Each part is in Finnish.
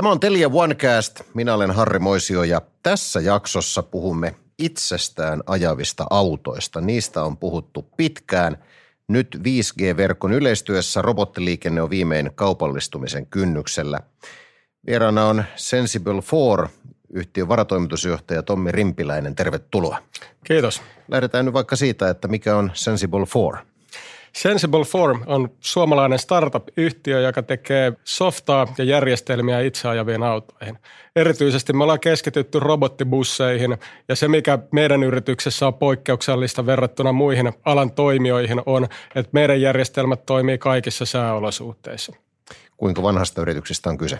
Tämä on Telia OneCast. Minä olen Harri Moisio ja tässä jaksossa puhumme itsestään ajavista autoista. Niistä on puhuttu pitkään. Nyt 5G-verkon yleistyessä robottiliikenne on viimein kaupallistumisen kynnyksellä. Vieraana on Sensible 4 yhtiön varatoimitusjohtaja Tommi Rimpiläinen. Tervetuloa. Kiitos. Lähdetään nyt vaikka siitä, että mikä on Sensible 4. Sensible Form on suomalainen startup-yhtiö, joka tekee softaa ja järjestelmiä itseajaviin autoihin. Erityisesti me ollaan keskitytty robottibusseihin ja se, mikä meidän yrityksessä on poikkeuksellista verrattuna muihin alan toimijoihin on, että meidän järjestelmät toimii kaikissa sääolosuhteissa. Kuinka vanhasta yrityksestä on kyse?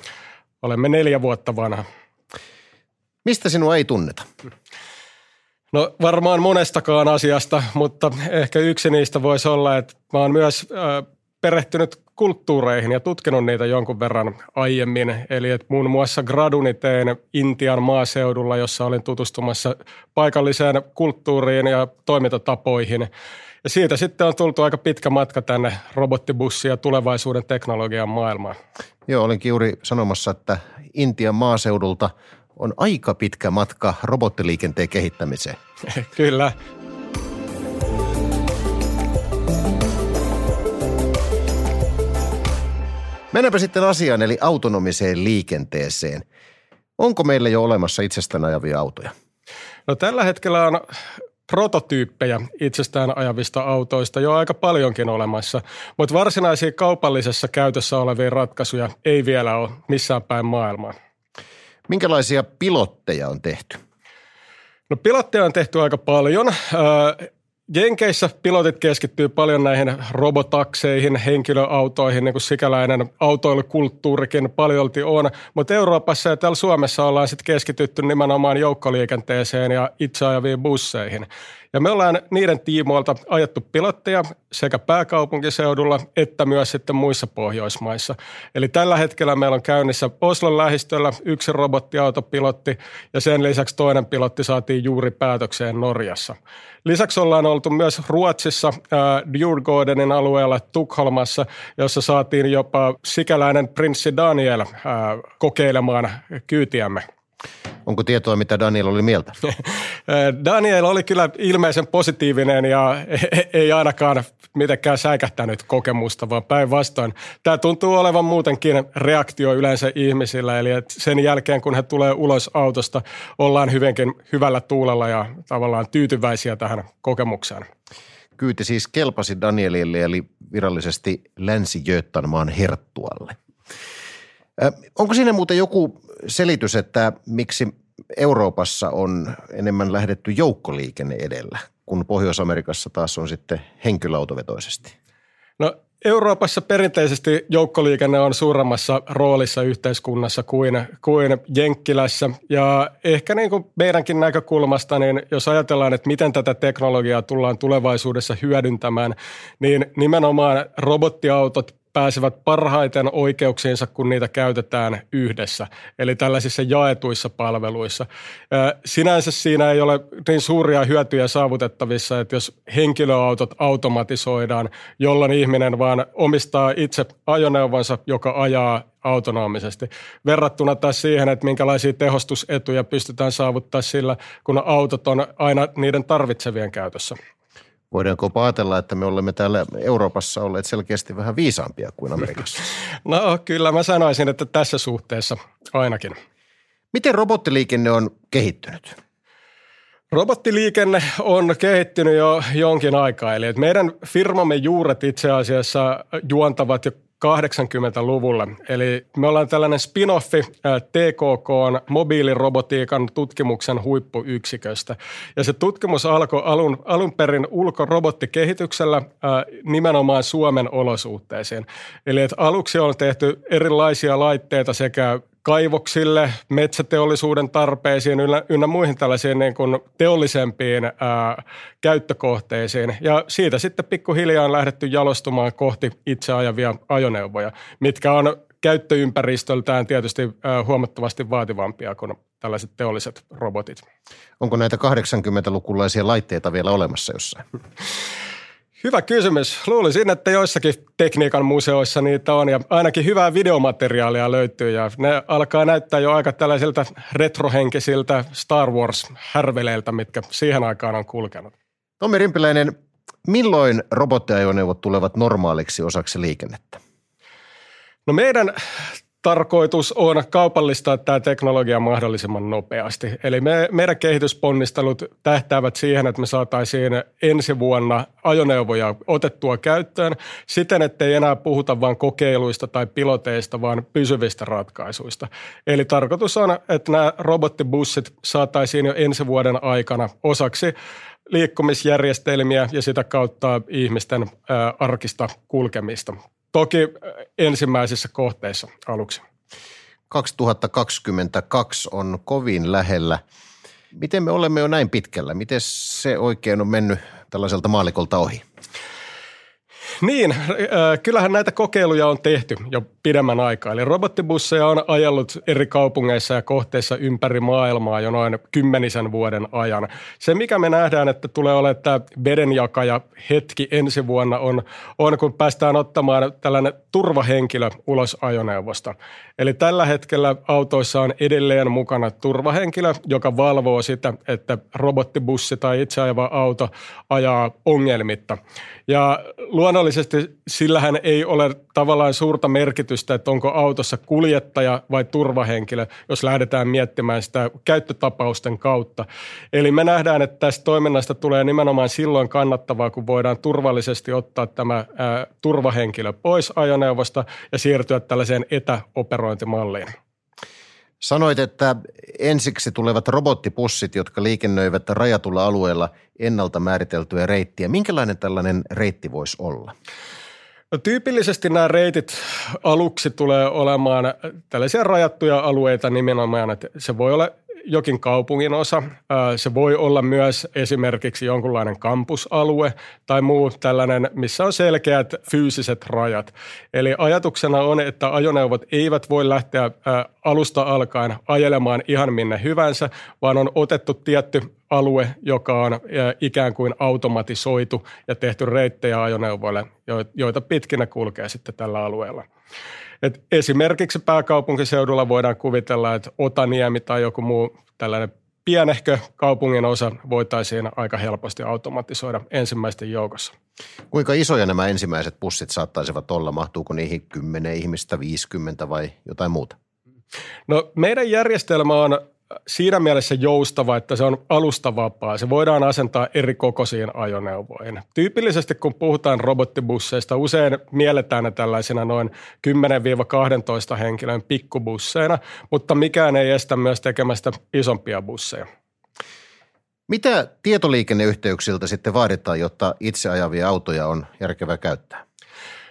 Olemme neljä vuotta vanha. Mistä sinua ei tunneta? No varmaan monestakaan asiasta, mutta ehkä yksi niistä voisi olla, että mä oon myös perehtynyt kulttuureihin ja tutkinut niitä jonkun verran aiemmin. Eli että muun muassa graduni tein Intian maaseudulla, jossa olin tutustumassa paikalliseen kulttuuriin ja toimintatapoihin. Ja siitä sitten on tultu aika pitkä matka tänne robottibussi- ja tulevaisuuden teknologian maailmaan. Joo, olinkin juuri sanomassa, että Intian maaseudulta – on aika pitkä matka robottiliikenteen kehittämiseen. Kyllä. Mennäänpä sitten asiaan, eli autonomiseen liikenteeseen. Onko meillä jo olemassa itsestään ajavia autoja? No tällä hetkellä on prototyyppejä itsestään ajavista autoista jo aika paljonkin olemassa, mutta varsinaisia kaupallisessa käytössä olevia ratkaisuja ei vielä ole missään päin maailmaa. Minkälaisia pilotteja on tehty? No pilotteja on tehty aika paljon. Jenkeissä pilotit keskittyy paljon näihin robotakseihin, henkilöautoihin, niin kuin sikäläinen autoilukulttuurikin paljolti on. Mutta Euroopassa ja täällä Suomessa ollaan sitten keskitytty nimenomaan joukkoliikenteeseen ja itseajaviin busseihin. Ja me ollaan niiden tiimoilta ajettu pilotteja sekä pääkaupunkiseudulla että myös sitten muissa Pohjoismaissa. Eli tällä hetkellä meillä on käynnissä Oslon lähistöllä yksi robottiautopilotti ja sen lisäksi toinen pilotti saatiin juuri päätökseen Norjassa. Lisäksi ollaan oltu myös Ruotsissa äh, Djurgårdenin alueella Tukholmassa, jossa saatiin jopa sikäläinen prinssi Daniel äh, kokeilemaan kyytiämme. Onko tietoa, mitä Daniel oli mieltä? Daniel oli kyllä ilmeisen positiivinen ja ei ainakaan mitenkään säikähtänyt kokemusta, vaan päinvastoin. Tämä tuntuu olevan muutenkin reaktio yleensä ihmisillä, eli sen jälkeen kun he tulee ulos autosta, ollaan hyvinkin hyvällä tuulella ja tavallaan tyytyväisiä tähän kokemukseen. Kyyti siis kelpasi Danielille, eli virallisesti Länsi-Göttanmaan herttualle. Onko siinä muuten joku selitys, että miksi Euroopassa on enemmän lähdetty joukkoliikenne edellä, kun Pohjois-Amerikassa taas on sitten henkilöautovetoisesti? No Euroopassa perinteisesti joukkoliikenne on suuremmassa roolissa yhteiskunnassa kuin, kuin Jenkkilässä. Ja ehkä niin kuin meidänkin näkökulmasta, niin jos ajatellaan, että miten tätä teknologiaa tullaan tulevaisuudessa hyödyntämään, niin nimenomaan robottiautot pääsevät parhaiten oikeuksiinsa, kun niitä käytetään yhdessä, eli tällaisissa jaetuissa palveluissa. Sinänsä siinä ei ole niin suuria hyötyjä saavutettavissa, että jos henkilöautot automatisoidaan, jolloin ihminen vaan omistaa itse ajoneuvonsa, joka ajaa autonomisesti. Verrattuna taas siihen, että minkälaisia tehostusetuja pystytään saavuttaa sillä, kun autot on aina niiden tarvitsevien käytössä. Voidaanko ajatella, että me olemme täällä Euroopassa olleet selkeästi vähän viisaampia kuin Amerikassa? No kyllä mä sanoisin, että tässä suhteessa ainakin. Miten robottiliikenne on kehittynyt? Robottiliikenne on kehittynyt jo jonkin aikaa, eli meidän firmamme juuret itse asiassa juontavat jo 80-luvulla. Eli me ollaan tällainen spin-offi TKK mobiilirobotiikan tutkimuksen huippuyksiköstä. Ja se tutkimus alkoi alun, alun perin ulkorobotikehityksellä nimenomaan Suomen olosuhteisiin. Eli että aluksi on tehty erilaisia laitteita sekä kaivoksille, metsäteollisuuden tarpeisiin ynnä, ynnä muihin tällaisiin niin kuin teollisempiin ää, käyttökohteisiin. Ja siitä sitten pikkuhiljaa on lähdetty jalostumaan kohti itse ajavia ajoneuvoja, mitkä on käyttöympäristöltään tietysti ää, huomattavasti vaativampia kuin tällaiset teolliset robotit. Onko näitä 80-lukulaisia laitteita vielä olemassa jossain? Hyvä kysymys. Luulisin, että joissakin tekniikan museoissa niitä on ja ainakin hyvää videomateriaalia löytyy ja ne alkaa näyttää jo aika tällaisilta retrohenkisiltä Star Wars-härveleiltä, mitkä siihen aikaan on kulkenut. Tommi Rimpiläinen, milloin robottiajoneuvot tulevat normaaliksi osaksi liikennettä? No meidän tarkoitus on kaupallistaa tämä teknologia mahdollisimman nopeasti. Eli me, meidän kehitysponnistelut tähtäävät siihen, että me saataisiin ensi vuonna ajoneuvoja otettua käyttöön siten, että ei enää puhuta vain kokeiluista tai piloteista, vaan pysyvistä ratkaisuista. Eli tarkoitus on, että nämä robottibussit saataisiin jo ensi vuoden aikana osaksi liikkumisjärjestelmiä ja sitä kautta ihmisten arkista kulkemista. Toki ensimmäisissä kohteissa aluksi. 2022 on kovin lähellä. Miten me olemme jo näin pitkällä? Miten se oikein on mennyt tällaiselta maalikolta ohi? Niin, äh, kyllähän näitä kokeiluja on tehty jo pidemmän aikaa. Eli robottibusseja on ajellut eri kaupungeissa ja kohteissa ympäri maailmaa jo noin kymmenisen vuoden ajan. Se, mikä me nähdään, että tulee olemaan tämä vedenjakaja hetki ensi vuonna on, on, kun päästään ottamaan tällainen turvahenkilö ulos ajoneuvosta. Eli tällä hetkellä autoissa on edelleen mukana turvahenkilö, joka valvoo sitä, että robottibussi tai itseajava auto ajaa ongelmitta. Ja luonnollisesti sillähän ei ole tavallaan suurta merkitystä, että onko autossa kuljettaja vai turvahenkilö, jos lähdetään miettimään sitä käyttötapausten kautta. Eli me nähdään, että tästä toiminnasta tulee nimenomaan silloin kannattavaa, kun voidaan turvallisesti ottaa tämä turvahenkilö pois ajoneuvosta ja siirtyä tällaiseen etäoperointimalliin. Sanoit, että ensiksi tulevat robottipussit, jotka liikennöivät rajatulla alueella ennalta määriteltyä reittiä. Minkälainen tällainen reitti voisi olla? No, tyypillisesti nämä reitit aluksi tulee olemaan tällaisia rajattuja alueita nimenomaan, että se voi olla jokin kaupungin osa. Se voi olla myös esimerkiksi jonkunlainen kampusalue tai muu tällainen, missä on selkeät fyysiset rajat. Eli ajatuksena on, että ajoneuvot eivät voi lähteä alusta alkaen ajelemaan ihan minne hyvänsä, vaan on otettu tietty alue, joka on ikään kuin automatisoitu ja tehty reittejä ajoneuvoille, joita pitkinä kulkee sitten tällä alueella. Et esimerkiksi pääkaupunkiseudulla voidaan kuvitella, että Otaniemi tai joku muu tällainen pienehkö kaupungin osa voitaisiin aika helposti automatisoida ensimmäisten joukossa. Kuinka isoja nämä ensimmäiset pussit saattaisivat olla? Mahtuuko niihin 10 ihmistä, 50 vai jotain muuta? No meidän järjestelmä on siinä mielessä joustava, että se on alustavapaa. Se voidaan asentaa eri kokoisiin ajoneuvoihin. Tyypillisesti kun puhutaan robottibusseista, usein mielletään ne tällaisina noin 10-12 henkilön pikkubusseina, mutta mikään ei estä myös tekemästä isompia busseja. Mitä tietoliikenneyhteyksiltä sitten vaaditaan, jotta itse ajavia autoja on järkevää käyttää?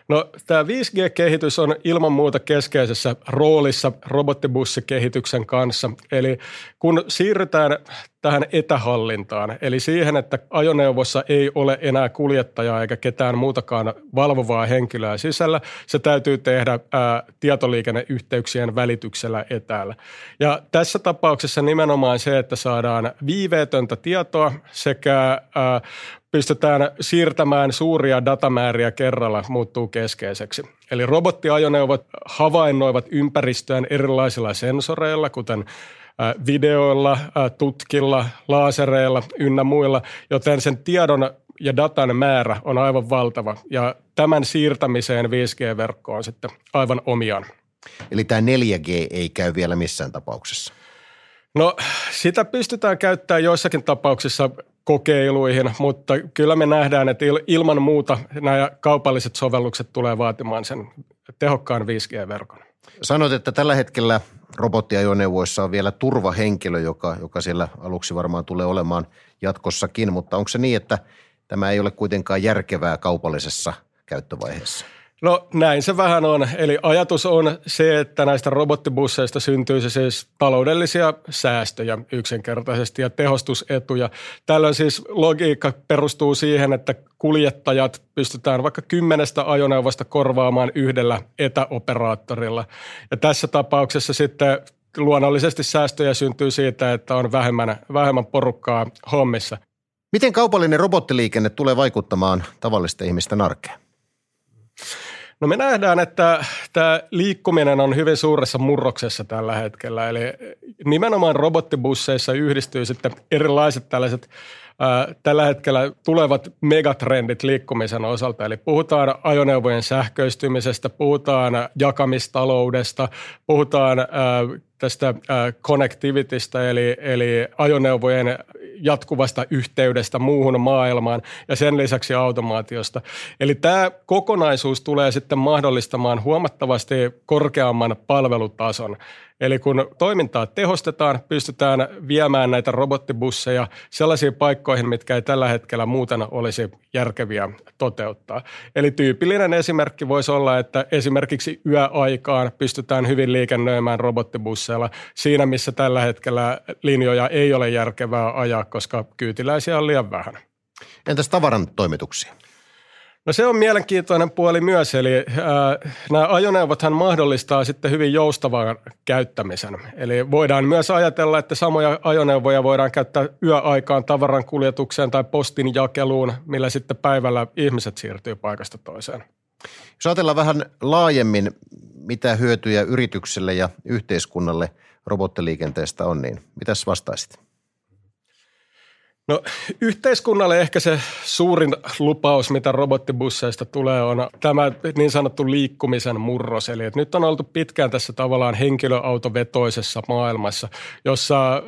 No tämä 5G-kehitys on ilman muuta keskeisessä roolissa robottibussikehityksen kanssa. Eli kun siirrytään tähän etähallintaan, eli siihen, että ajoneuvossa ei ole enää kuljettajaa eikä ketään muutakaan valvovaa henkilöä sisällä. Se täytyy tehdä ää, tietoliikenneyhteyksien välityksellä etäällä. Ja tässä tapauksessa nimenomaan se, että saadaan viiveetöntä tietoa sekä ää, pystytään siirtämään suuria datamääriä kerralla, muuttuu keskeiseksi. Eli robottiajoneuvot havainnoivat ympäristöään erilaisilla sensoreilla, kuten videoilla, tutkilla, laasereilla ynnä muilla, joten sen tiedon ja datan määrä on aivan valtava ja tämän siirtämiseen 5G-verkko on sitten aivan omiaan. Eli tämä 4G ei käy vielä missään tapauksessa? No sitä pystytään käyttämään joissakin tapauksissa kokeiluihin, mutta kyllä me nähdään, että ilman muuta nämä kaupalliset sovellukset tulee vaatimaan sen tehokkaan 5G-verkon. Sanoit, että tällä hetkellä robottiajoneuvoissa on vielä turvahenkilö, joka, joka siellä aluksi varmaan tulee olemaan jatkossakin, mutta onko se niin, että tämä ei ole kuitenkaan järkevää kaupallisessa käyttövaiheessa? No näin se vähän on. Eli ajatus on se, että näistä robottibusseista syntyisi siis taloudellisia säästöjä yksinkertaisesti ja tehostusetuja. Tällöin siis logiikka perustuu siihen, että kuljettajat pystytään vaikka kymmenestä ajoneuvosta korvaamaan yhdellä etäoperaattorilla. Ja tässä tapauksessa sitten luonnollisesti säästöjä syntyy siitä, että on vähemmän, vähemmän porukkaa hommissa. Miten kaupallinen robottiliikenne tulee vaikuttamaan tavallisten ihmisten arkeen? No me nähdään, että tämä liikkuminen on hyvin suuressa murroksessa tällä hetkellä. Eli nimenomaan robottibusseissa yhdistyy sitten erilaiset tällaiset tällä hetkellä tulevat megatrendit liikkumisen osalta. Eli puhutaan ajoneuvojen sähköistymisestä, puhutaan jakamistaloudesta, puhutaan tästä connectivitystä eli, eli ajoneuvojen jatkuvasta yhteydestä muuhun maailmaan ja sen lisäksi automaatiosta. Eli tämä kokonaisuus tulee sitten mahdollistamaan huomattavasti korkeamman palvelutason. Eli kun toimintaa tehostetaan, pystytään viemään näitä robottibusseja sellaisiin paikkoihin, mitkä ei tällä hetkellä muuten olisi järkeviä toteuttaa. Eli tyypillinen esimerkki voisi olla, että esimerkiksi yöaikaan pystytään hyvin liikennöimään robottibusseilla siinä, missä tällä hetkellä linjoja ei ole järkevää ajaa, koska kyytiläisiä on liian vähän. Entäs tavaran toimituksia? No se on mielenkiintoinen puoli myös, eli äh, nämä ajoneuvothan mahdollistaa sitten hyvin joustavan käyttämisen. Eli voidaan myös ajatella, että samoja ajoneuvoja voidaan käyttää yöaikaan tavaran kuljetukseen tai postin jakeluun, millä sitten päivällä ihmiset siirtyy paikasta toiseen. Jos ajatellaan vähän laajemmin, mitä hyötyjä yritykselle ja yhteiskunnalle robottiliikenteestä on, niin mitäs vastaisit? No yhteiskunnalle ehkä se suurin lupaus, mitä robottibusseista tulee, on tämä niin sanottu liikkumisen murros. Eli että nyt on oltu pitkään tässä tavallaan henkilöautovetoisessa maailmassa, jossa äh,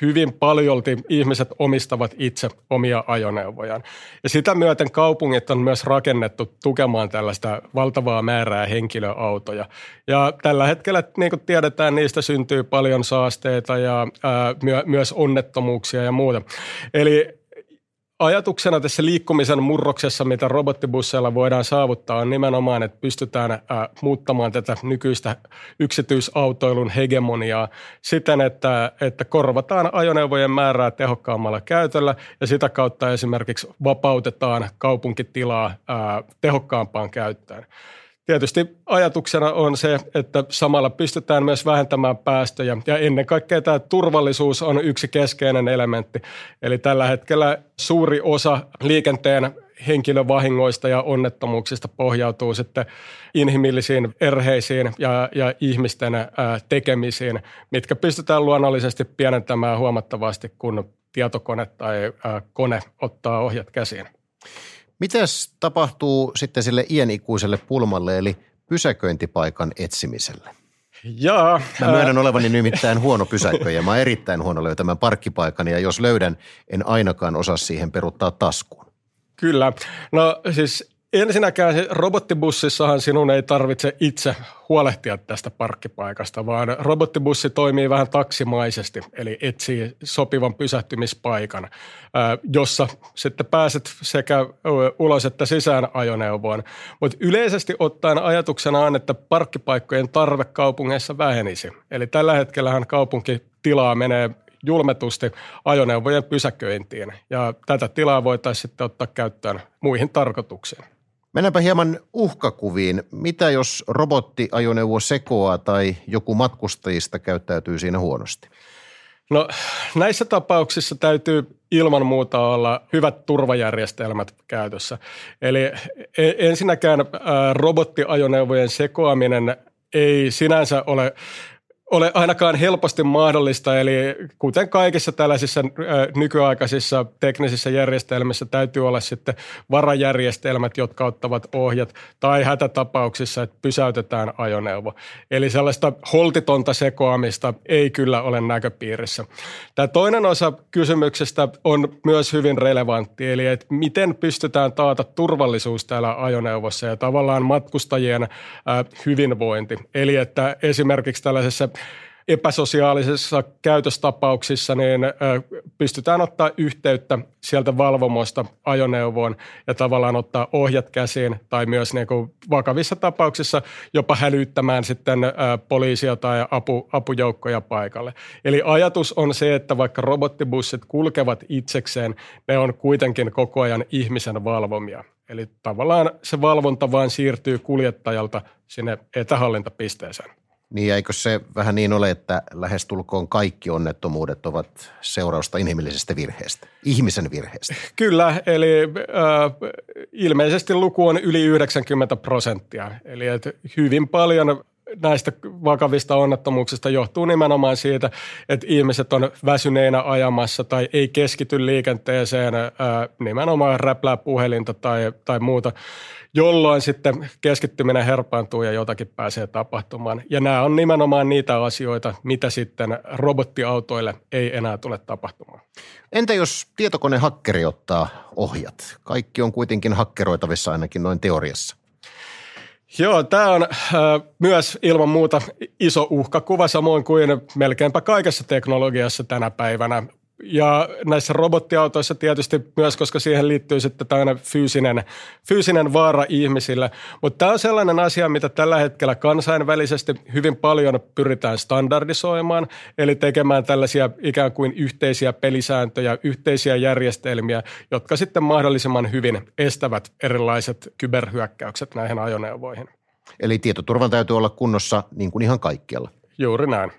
hyvin paljolti ihmiset omistavat itse omia ajoneuvojaan. Ja sitä myöten kaupungit on myös rakennettu tukemaan tällaista valtavaa määrää henkilöautoja. Ja tällä hetkellä, niin kuin tiedetään, niistä syntyy paljon saasteita ja äh, myö, myös onnettomuuksia ja muuta. Eli ajatuksena tässä liikkumisen murroksessa, mitä robottibusseilla voidaan saavuttaa, on nimenomaan, että pystytään ää, muuttamaan tätä nykyistä yksityisautoilun hegemoniaa siten, että, että korvataan ajoneuvojen määrää tehokkaammalla käytöllä ja sitä kautta esimerkiksi vapautetaan kaupunkitilaa tehokkaampaan käyttöön. Tietysti ajatuksena on se, että samalla pystytään myös vähentämään päästöjä ja ennen kaikkea tämä turvallisuus on yksi keskeinen elementti. Eli tällä hetkellä suuri osa liikenteen henkilövahingoista ja onnettomuuksista pohjautuu sitten inhimillisiin erheisiin ja, ja ihmisten tekemisiin, mitkä pystytään luonnollisesti pienentämään huomattavasti, kun tietokone tai kone ottaa ohjat käsiin. Mitäs tapahtuu sitten sille iänikuiselle pulmalle eli pysäköintipaikan etsimiselle? Jaa. Mä myönnän olevani nimittäin huono pysäköijä. Mä oon erittäin huono löytämään parkkipaikan ja jos löydän, en ainakaan osaa siihen peruttaa taskuun. Kyllä. No siis Ensinnäkään robottibussissahan sinun ei tarvitse itse huolehtia tästä parkkipaikasta, vaan robottibussi toimii vähän taksimaisesti, eli etsii sopivan pysähtymispaikan, jossa sitten pääset sekä ulos että sisään ajoneuvoon. Mutta yleisesti ottaen ajatuksena on, että parkkipaikkojen tarve kaupungeissa vähenisi. Eli tällä hetkellähän kaupunkitilaa menee julmetusti ajoneuvojen pysäköintiin, ja tätä tilaa voitaisiin sitten ottaa käyttöön muihin tarkoituksiin. Mennäänpä hieman uhkakuviin. Mitä jos robottiajoneuvo sekoaa tai joku matkustajista käyttäytyy siinä huonosti? No näissä tapauksissa täytyy ilman muuta olla hyvät turvajärjestelmät käytössä. Eli e, ensinnäkään robottiajoneuvojen sekoaminen ei sinänsä ole ole ainakaan helposti mahdollista. Eli kuten kaikissa tällaisissa nykyaikaisissa teknisissä järjestelmissä täytyy olla sitten varajärjestelmät, jotka ottavat ohjat tai hätätapauksissa, että pysäytetään ajoneuvo. Eli sellaista holtitonta sekoamista ei kyllä ole näköpiirissä. Tämä toinen osa kysymyksestä on myös hyvin relevantti, eli että miten pystytään taata turvallisuus täällä ajoneuvossa ja tavallaan matkustajien hyvinvointi. Eli että esimerkiksi tällaisessa epäsosiaalisissa käytöstapauksissa niin pystytään ottaa yhteyttä sieltä valvomosta ajoneuvoon ja tavallaan ottaa ohjat käsiin tai myös niin kuin vakavissa tapauksissa jopa hälyttämään sitten poliisia tai apu, apujoukkoja paikalle. Eli ajatus on se, että vaikka robottibussit kulkevat itsekseen, ne on kuitenkin koko ajan ihmisen valvomia. Eli tavallaan se valvonta vain siirtyy kuljettajalta sinne etähallintapisteeseen. Niin eikö se vähän niin ole, että lähestulkoon kaikki onnettomuudet ovat seurausta inhimillisestä virheestä, ihmisen virheestä? Kyllä, eli äh, ilmeisesti luku on yli 90 prosenttia. Eli että hyvin paljon näistä vakavista onnettomuuksista johtuu nimenomaan siitä, että ihmiset on väsyneinä ajamassa tai ei keskity liikenteeseen, ää, nimenomaan räplää puhelinta tai, tai muuta, jolloin sitten keskittyminen herpaantuu ja jotakin pääsee tapahtumaan. Ja nämä on nimenomaan niitä asioita, mitä sitten robottiautoille ei enää tule tapahtumaan. Entä jos tietokonehakkeri ottaa ohjat? Kaikki on kuitenkin hakkeroitavissa ainakin noin teoriassa. Joo, tämä on äh, myös ilman muuta iso uhkakuva, samoin kuin melkeinpä kaikessa teknologiassa tänä päivänä ja näissä robottiautoissa tietysti myös, koska siihen liittyy sitten tämmöinen fyysinen, fyysinen vaara ihmisille. Mutta tämä on sellainen asia, mitä tällä hetkellä kansainvälisesti hyvin paljon pyritään standardisoimaan, eli tekemään tällaisia ikään kuin yhteisiä pelisääntöjä, yhteisiä järjestelmiä, jotka sitten mahdollisimman hyvin estävät erilaiset kyberhyökkäykset näihin ajoneuvoihin. Eli tietoturvan täytyy olla kunnossa niin kuin ihan kaikkialla. Juuri näin.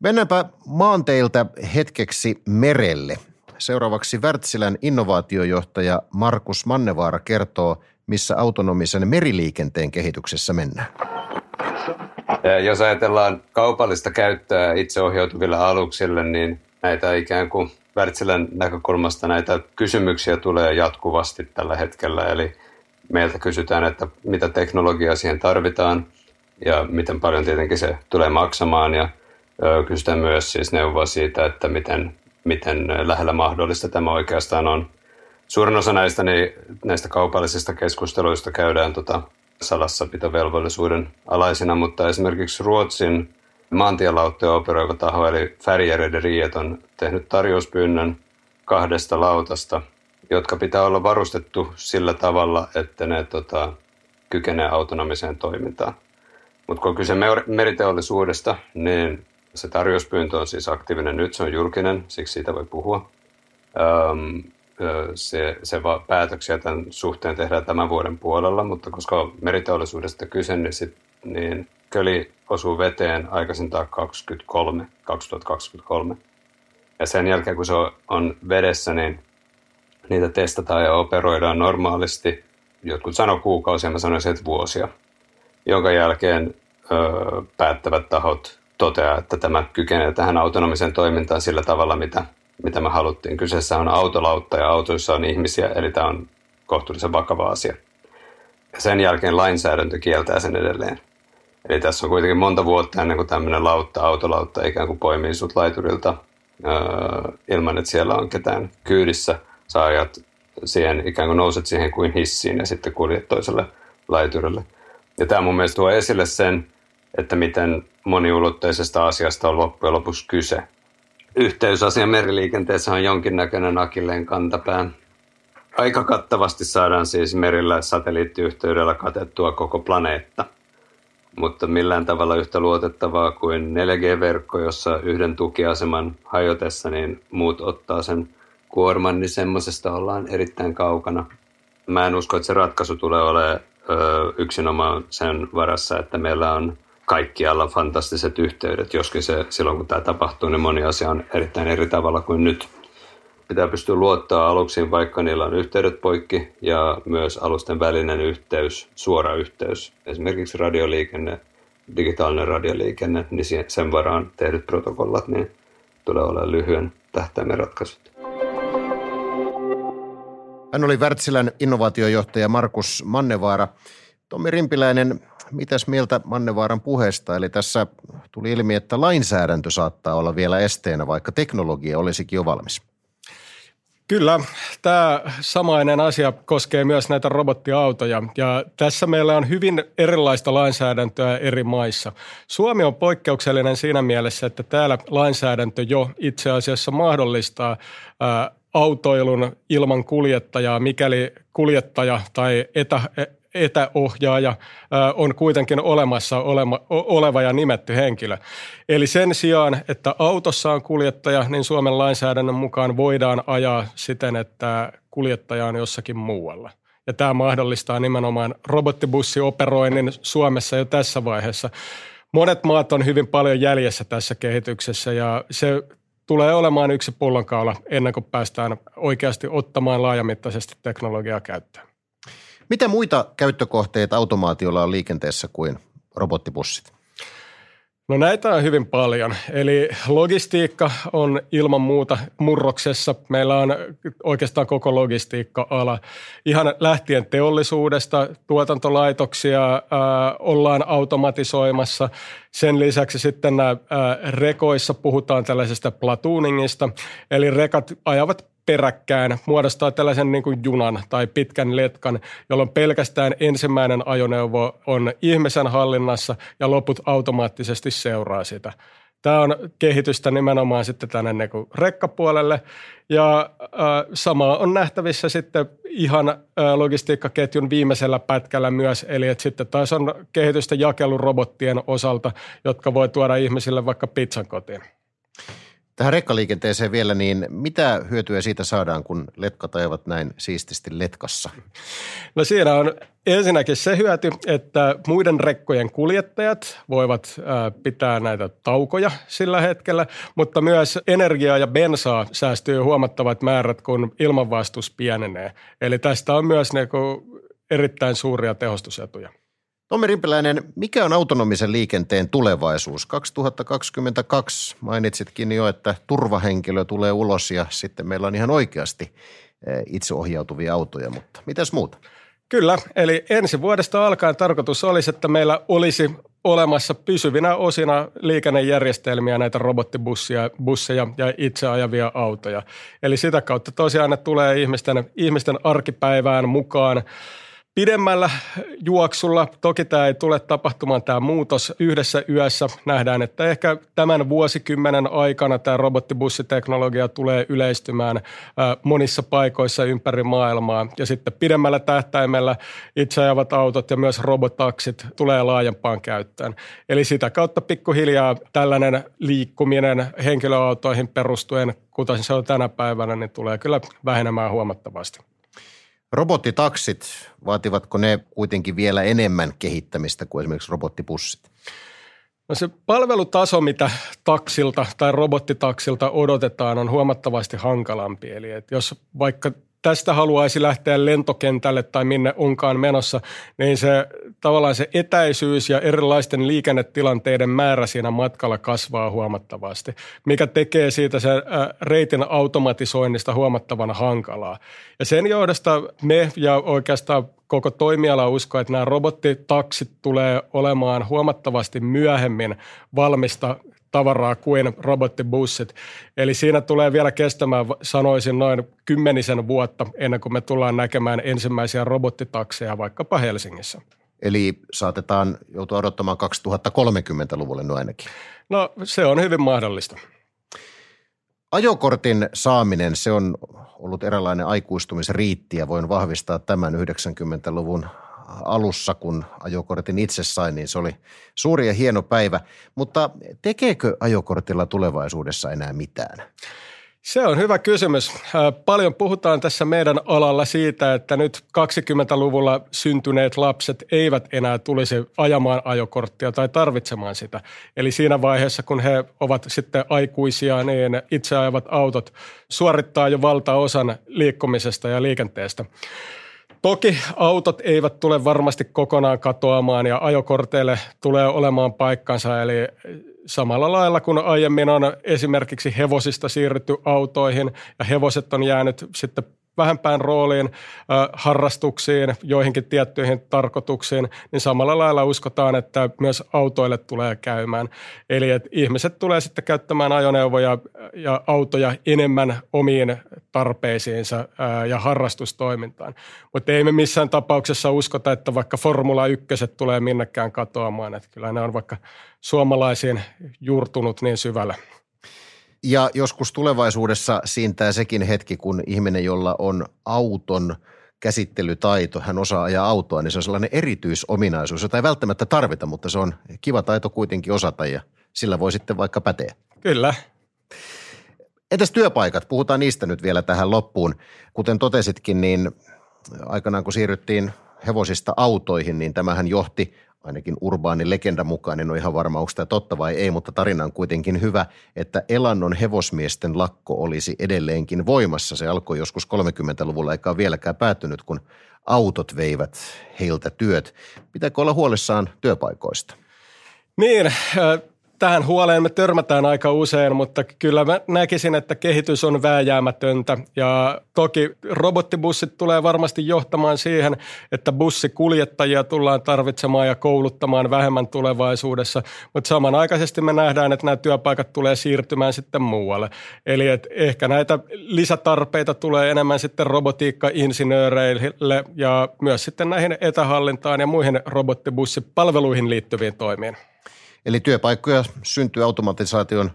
Mennäänpä maanteiltä hetkeksi merelle. Seuraavaksi Wärtsilän innovaatiojohtaja Markus Mannevaara kertoo, missä autonomisen meriliikenteen kehityksessä mennään. Jos ajatellaan kaupallista käyttöä itseohjautuvilla aluksille, niin näitä ikään kuin Wärtsilän näkökulmasta näitä kysymyksiä tulee jatkuvasti tällä hetkellä. Eli meiltä kysytään, että mitä teknologiaa siihen tarvitaan ja miten paljon tietenkin se tulee maksamaan ja Kysytään myös siis neuvoa siitä, että miten, miten lähellä mahdollista tämä oikeastaan on. Suurin osa näistä, niin, näistä kaupallisista keskusteluista käydään tota salassapitovelvollisuuden alaisina, mutta esimerkiksi Ruotsin maantielauttoja operoiva taho, eli Färjerederiet, on tehnyt tarjouspyynnön kahdesta lautasta, jotka pitää olla varustettu sillä tavalla, että ne tota, kykenee autonomiseen toimintaan. Mutta kun on kyse meriteollisuudesta, niin se tarjouspyyntö on siis aktiivinen nyt, se on julkinen, siksi siitä voi puhua. Öm, se, se va, päätöksiä tämän suhteen tehdään tämän vuoden puolella, mutta koska meriteollisuudesta kyse, niin, sit, niin köli osuu veteen aikaisintaan 23, 2023. Ja sen jälkeen, kun se on vedessä, niin niitä testataan ja operoidaan normaalisti. Jotkut sanoo kuukausia, mä sanoisin, että vuosia. Jonka jälkeen ö, päättävät tahot toteaa, että tämä kykenee tähän autonomiseen toimintaan sillä tavalla, mitä, mitä me haluttiin. Kyseessä on autolautta ja autoissa on ihmisiä, eli tämä on kohtuullisen vakava asia. Ja sen jälkeen lainsäädäntö kieltää sen edelleen. Eli tässä on kuitenkin monta vuotta ennen kuin tämmöinen lautta, autolautta ikään kuin poimii sut laiturilta öö, ilman, että siellä on ketään kyydissä. Saajat siihen, ikään kuin nouset siihen kuin hissiin ja sitten kuljet toiselle laiturille. Ja tämä mun mielestä tuo esille sen, että miten moniulotteisesta asiasta on loppujen lopuksi kyse. Yhteysasia meriliikenteessä on jonkinnäköinen akilleen kantapää. Aika kattavasti saadaan siis merillä satelliittiyhteydellä katettua koko planeetta, mutta millään tavalla yhtä luotettavaa kuin 4G-verkko, jossa yhden tukiaseman hajotessa niin muut ottaa sen kuorman, niin semmoisesta ollaan erittäin kaukana. Mä en usko, että se ratkaisu tulee olemaan yksinomaan sen varassa, että meillä on kaikkialla fantastiset yhteydet, joskin se silloin kun tämä tapahtuu, niin moni asia on erittäin eri tavalla kuin nyt. Pitää pystyä luottaa aluksiin, vaikka niillä on yhteydet poikki ja myös alusten välinen yhteys, suora yhteys. Esimerkiksi radioliikenne, digitaalinen radioliikenne, niin sen varaan tehdyt protokollat, niin tulee olemaan lyhyen tähtäimen ratkaisut. Hän oli Wärtsilän innovaatiojohtaja Markus Mannevaara. Tommi Rimpiläinen, mitäs mieltä Mannevaaran puheesta? Eli tässä tuli ilmi, että lainsäädäntö saattaa olla vielä esteenä, vaikka teknologia olisikin jo valmis. Kyllä, tämä samainen asia koskee myös näitä robottiautoja ja tässä meillä on hyvin erilaista lainsäädäntöä eri maissa. Suomi on poikkeuksellinen siinä mielessä, että täällä lainsäädäntö jo itse asiassa mahdollistaa autoilun ilman kuljettajaa, mikäli kuljettaja tai etä, etäohjaaja on kuitenkin olemassa olema, oleva ja nimetty henkilö. Eli sen sijaan, että autossa on kuljettaja, niin Suomen lainsäädännön mukaan voidaan ajaa siten, että kuljettaja on jossakin muualla. Ja tämä mahdollistaa nimenomaan robottibussioperoinnin Suomessa jo tässä vaiheessa. monet maat on hyvin paljon jäljessä tässä kehityksessä ja se tulee olemaan yksi pullonkaula ennen kuin päästään oikeasti ottamaan laajamittaisesti teknologiaa käyttöön. Mitä muita käyttökohteita automaatiolla on liikenteessä kuin robottibussit? No näitä on hyvin paljon. Eli logistiikka on ilman muuta murroksessa. Meillä on oikeastaan koko logistiikka-ala. Ihan lähtien teollisuudesta, tuotantolaitoksia äh, ollaan automatisoimassa. Sen lisäksi sitten nämä äh, rekoissa puhutaan tällaisesta platooningista. Eli rekat ajavat peräkkäin muodostaa tällaisen niin kuin junan tai pitkän letkan, jolloin pelkästään ensimmäinen ajoneuvo on ihmisen hallinnassa ja loput automaattisesti seuraa sitä. Tämä on kehitystä nimenomaan sitten tänne niin kuin rekkapuolelle ja äh, sama on nähtävissä sitten ihan äh, logistiikkaketjun viimeisellä pätkällä myös, eli että sitten taas on kehitystä jakelurobottien osalta, jotka voi tuoda ihmisille vaikka pizzan kotiin. Tähän rekkaliikenteeseen vielä, niin mitä hyötyä siitä saadaan, kun letkat ajavat näin siististi letkassa? No siinä on ensinnäkin se hyöty, että muiden rekkojen kuljettajat voivat pitää näitä taukoja sillä hetkellä, mutta myös energiaa ja bensaa säästyy huomattavat määrät, kun ilmanvastus pienenee. Eli tästä on myös niinku erittäin suuria tehostusetuja. Tommi Rimpeläinen, mikä on autonomisen liikenteen tulevaisuus? 2022 mainitsitkin jo, että turvahenkilö tulee ulos ja sitten meillä on ihan oikeasti eh, itseohjautuvia autoja, mutta mitäs muuta? Kyllä, eli ensi vuodesta alkaen tarkoitus olisi, että meillä olisi olemassa pysyvinä osina liikennejärjestelmiä näitä robottibusseja busseja ja itse ajavia autoja. Eli sitä kautta tosiaan ne tulee ihmisten, ihmisten arkipäivään mukaan – pidemmällä juoksulla. Toki tämä ei tule tapahtumaan tämä muutos yhdessä yössä. Nähdään, että ehkä tämän vuosikymmenen aikana tämä robottibussiteknologia tulee yleistymään monissa paikoissa ympäri maailmaa. Ja sitten pidemmällä tähtäimellä itseajavat autot ja myös robotaksit tulee laajempaan käyttöön. Eli sitä kautta pikkuhiljaa tällainen liikkuminen henkilöautoihin perustuen, kuten se on tänä päivänä, niin tulee kyllä vähenemään huomattavasti. Robottitaksit, vaativatko ne kuitenkin vielä enemmän kehittämistä kuin esimerkiksi robottipussit? No se palvelutaso, mitä taksilta tai robottitaksilta odotetaan, on huomattavasti hankalampi. Eli että jos vaikka tästä haluaisi lähteä lentokentälle tai minne onkaan menossa, niin se tavallaan se etäisyys ja erilaisten liikennetilanteiden määrä siinä matkalla kasvaa huomattavasti, mikä tekee siitä sen reitin automatisoinnista huomattavan hankalaa. Ja sen johdosta me ja oikeastaan koko toimiala uskoo, että nämä robottitaksit tulee olemaan huomattavasti myöhemmin valmista tavaraa kuin robottibussit. Eli siinä tulee vielä kestämään, sanoisin, noin kymmenisen vuotta ennen kuin me tullaan näkemään ensimmäisiä robottitakseja vaikkapa Helsingissä. Eli saatetaan joutua odottamaan 2030-luvulle no ainakin. No se on hyvin mahdollista. Ajokortin saaminen, se on ollut eräänlainen aikuistumisriitti ja voin vahvistaa tämän 90-luvun alussa, kun ajokortin itse sain, niin se oli suuri ja hieno päivä. Mutta tekeekö ajokortilla tulevaisuudessa enää mitään? Se on hyvä kysymys. Paljon puhutaan tässä meidän alalla siitä, että nyt 20-luvulla syntyneet lapset eivät enää tulisi ajamaan ajokorttia tai tarvitsemaan sitä. Eli siinä vaiheessa, kun he ovat sitten aikuisia, niin itse ajavat autot suorittaa jo valtaosan liikkumisesta ja liikenteestä. Toki autot eivät tule varmasti kokonaan katoamaan ja ajokorteille tulee olemaan paikkansa, eli samalla lailla kuin aiemmin on esimerkiksi hevosista siirrytty autoihin ja hevoset on jäänyt sitten vähempään rooliin, harrastuksiin, joihinkin tiettyihin tarkoituksiin, niin samalla lailla uskotaan, että myös autoille tulee käymään. Eli että ihmiset tulee sitten käyttämään ajoneuvoja ja autoja enemmän omiin tarpeisiinsa ja harrastustoimintaan. Mutta ei me missään tapauksessa uskota, että vaikka Formula 1 tulee minnekään katoamaan. Että kyllä ne on vaikka suomalaisiin juurtunut niin syvällä. Ja joskus tulevaisuudessa siintää sekin hetki, kun ihminen, jolla on auton käsittelytaito, hän osaa ajaa autoa, niin se on sellainen erityisominaisuus, jota ei välttämättä tarvita, mutta se on kiva taito kuitenkin osata ja sillä voi sitten vaikka päteä. Kyllä. Entäs työpaikat? Puhutaan niistä nyt vielä tähän loppuun. Kuten totesitkin, niin aikanaan kun siirryttiin hevosista autoihin, niin tämähän johti ainakin urbaani legenda mukaan, en ole ihan varma, onko tämä totta vai ei, mutta tarina on kuitenkin hyvä, että Elannon hevosmiesten lakko olisi edelleenkin voimassa. Se alkoi joskus 30-luvulla, eikä ole vieläkään päättynyt, kun autot veivät heiltä työt. Pitääkö olla huolissaan työpaikoista? Niin, tähän huoleen me törmätään aika usein, mutta kyllä mä näkisin, että kehitys on vääjäämätöntä. Ja toki robottibussit tulee varmasti johtamaan siihen, että bussikuljettajia tullaan tarvitsemaan ja kouluttamaan vähemmän tulevaisuudessa. Mutta samanaikaisesti me nähdään, että nämä työpaikat tulee siirtymään sitten muualle. Eli et ehkä näitä lisätarpeita tulee enemmän sitten robotiikka-insinööreille ja myös sitten näihin etähallintaan ja muihin robottibussipalveluihin liittyviin toimiin. Eli työpaikkoja syntyy automatisaation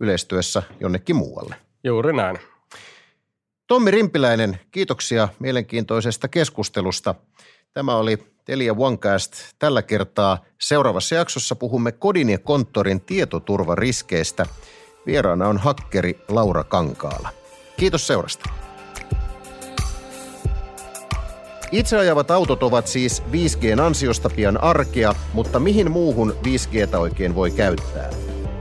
yleistyessä jonnekin muualle. Juuri näin. Tommi Rimpiläinen, kiitoksia mielenkiintoisesta keskustelusta. Tämä oli Telia OneCast. Tällä kertaa seuraavassa jaksossa puhumme kodin ja konttorin tietoturvariskeistä. Vieraana on hakkeri Laura Kankaala. Kiitos seurasta. Itseajavat autot ovat siis 5Gn ansiosta pian arkea, mutta mihin muuhun 5Gtä oikein voi käyttää?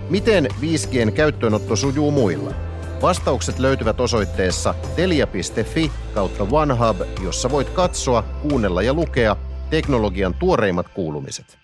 Miten 5Gn käyttöönotto sujuu muilla? Vastaukset löytyvät osoitteessa telia.fi kautta OneHub, jossa voit katsoa, kuunnella ja lukea teknologian tuoreimmat kuulumiset.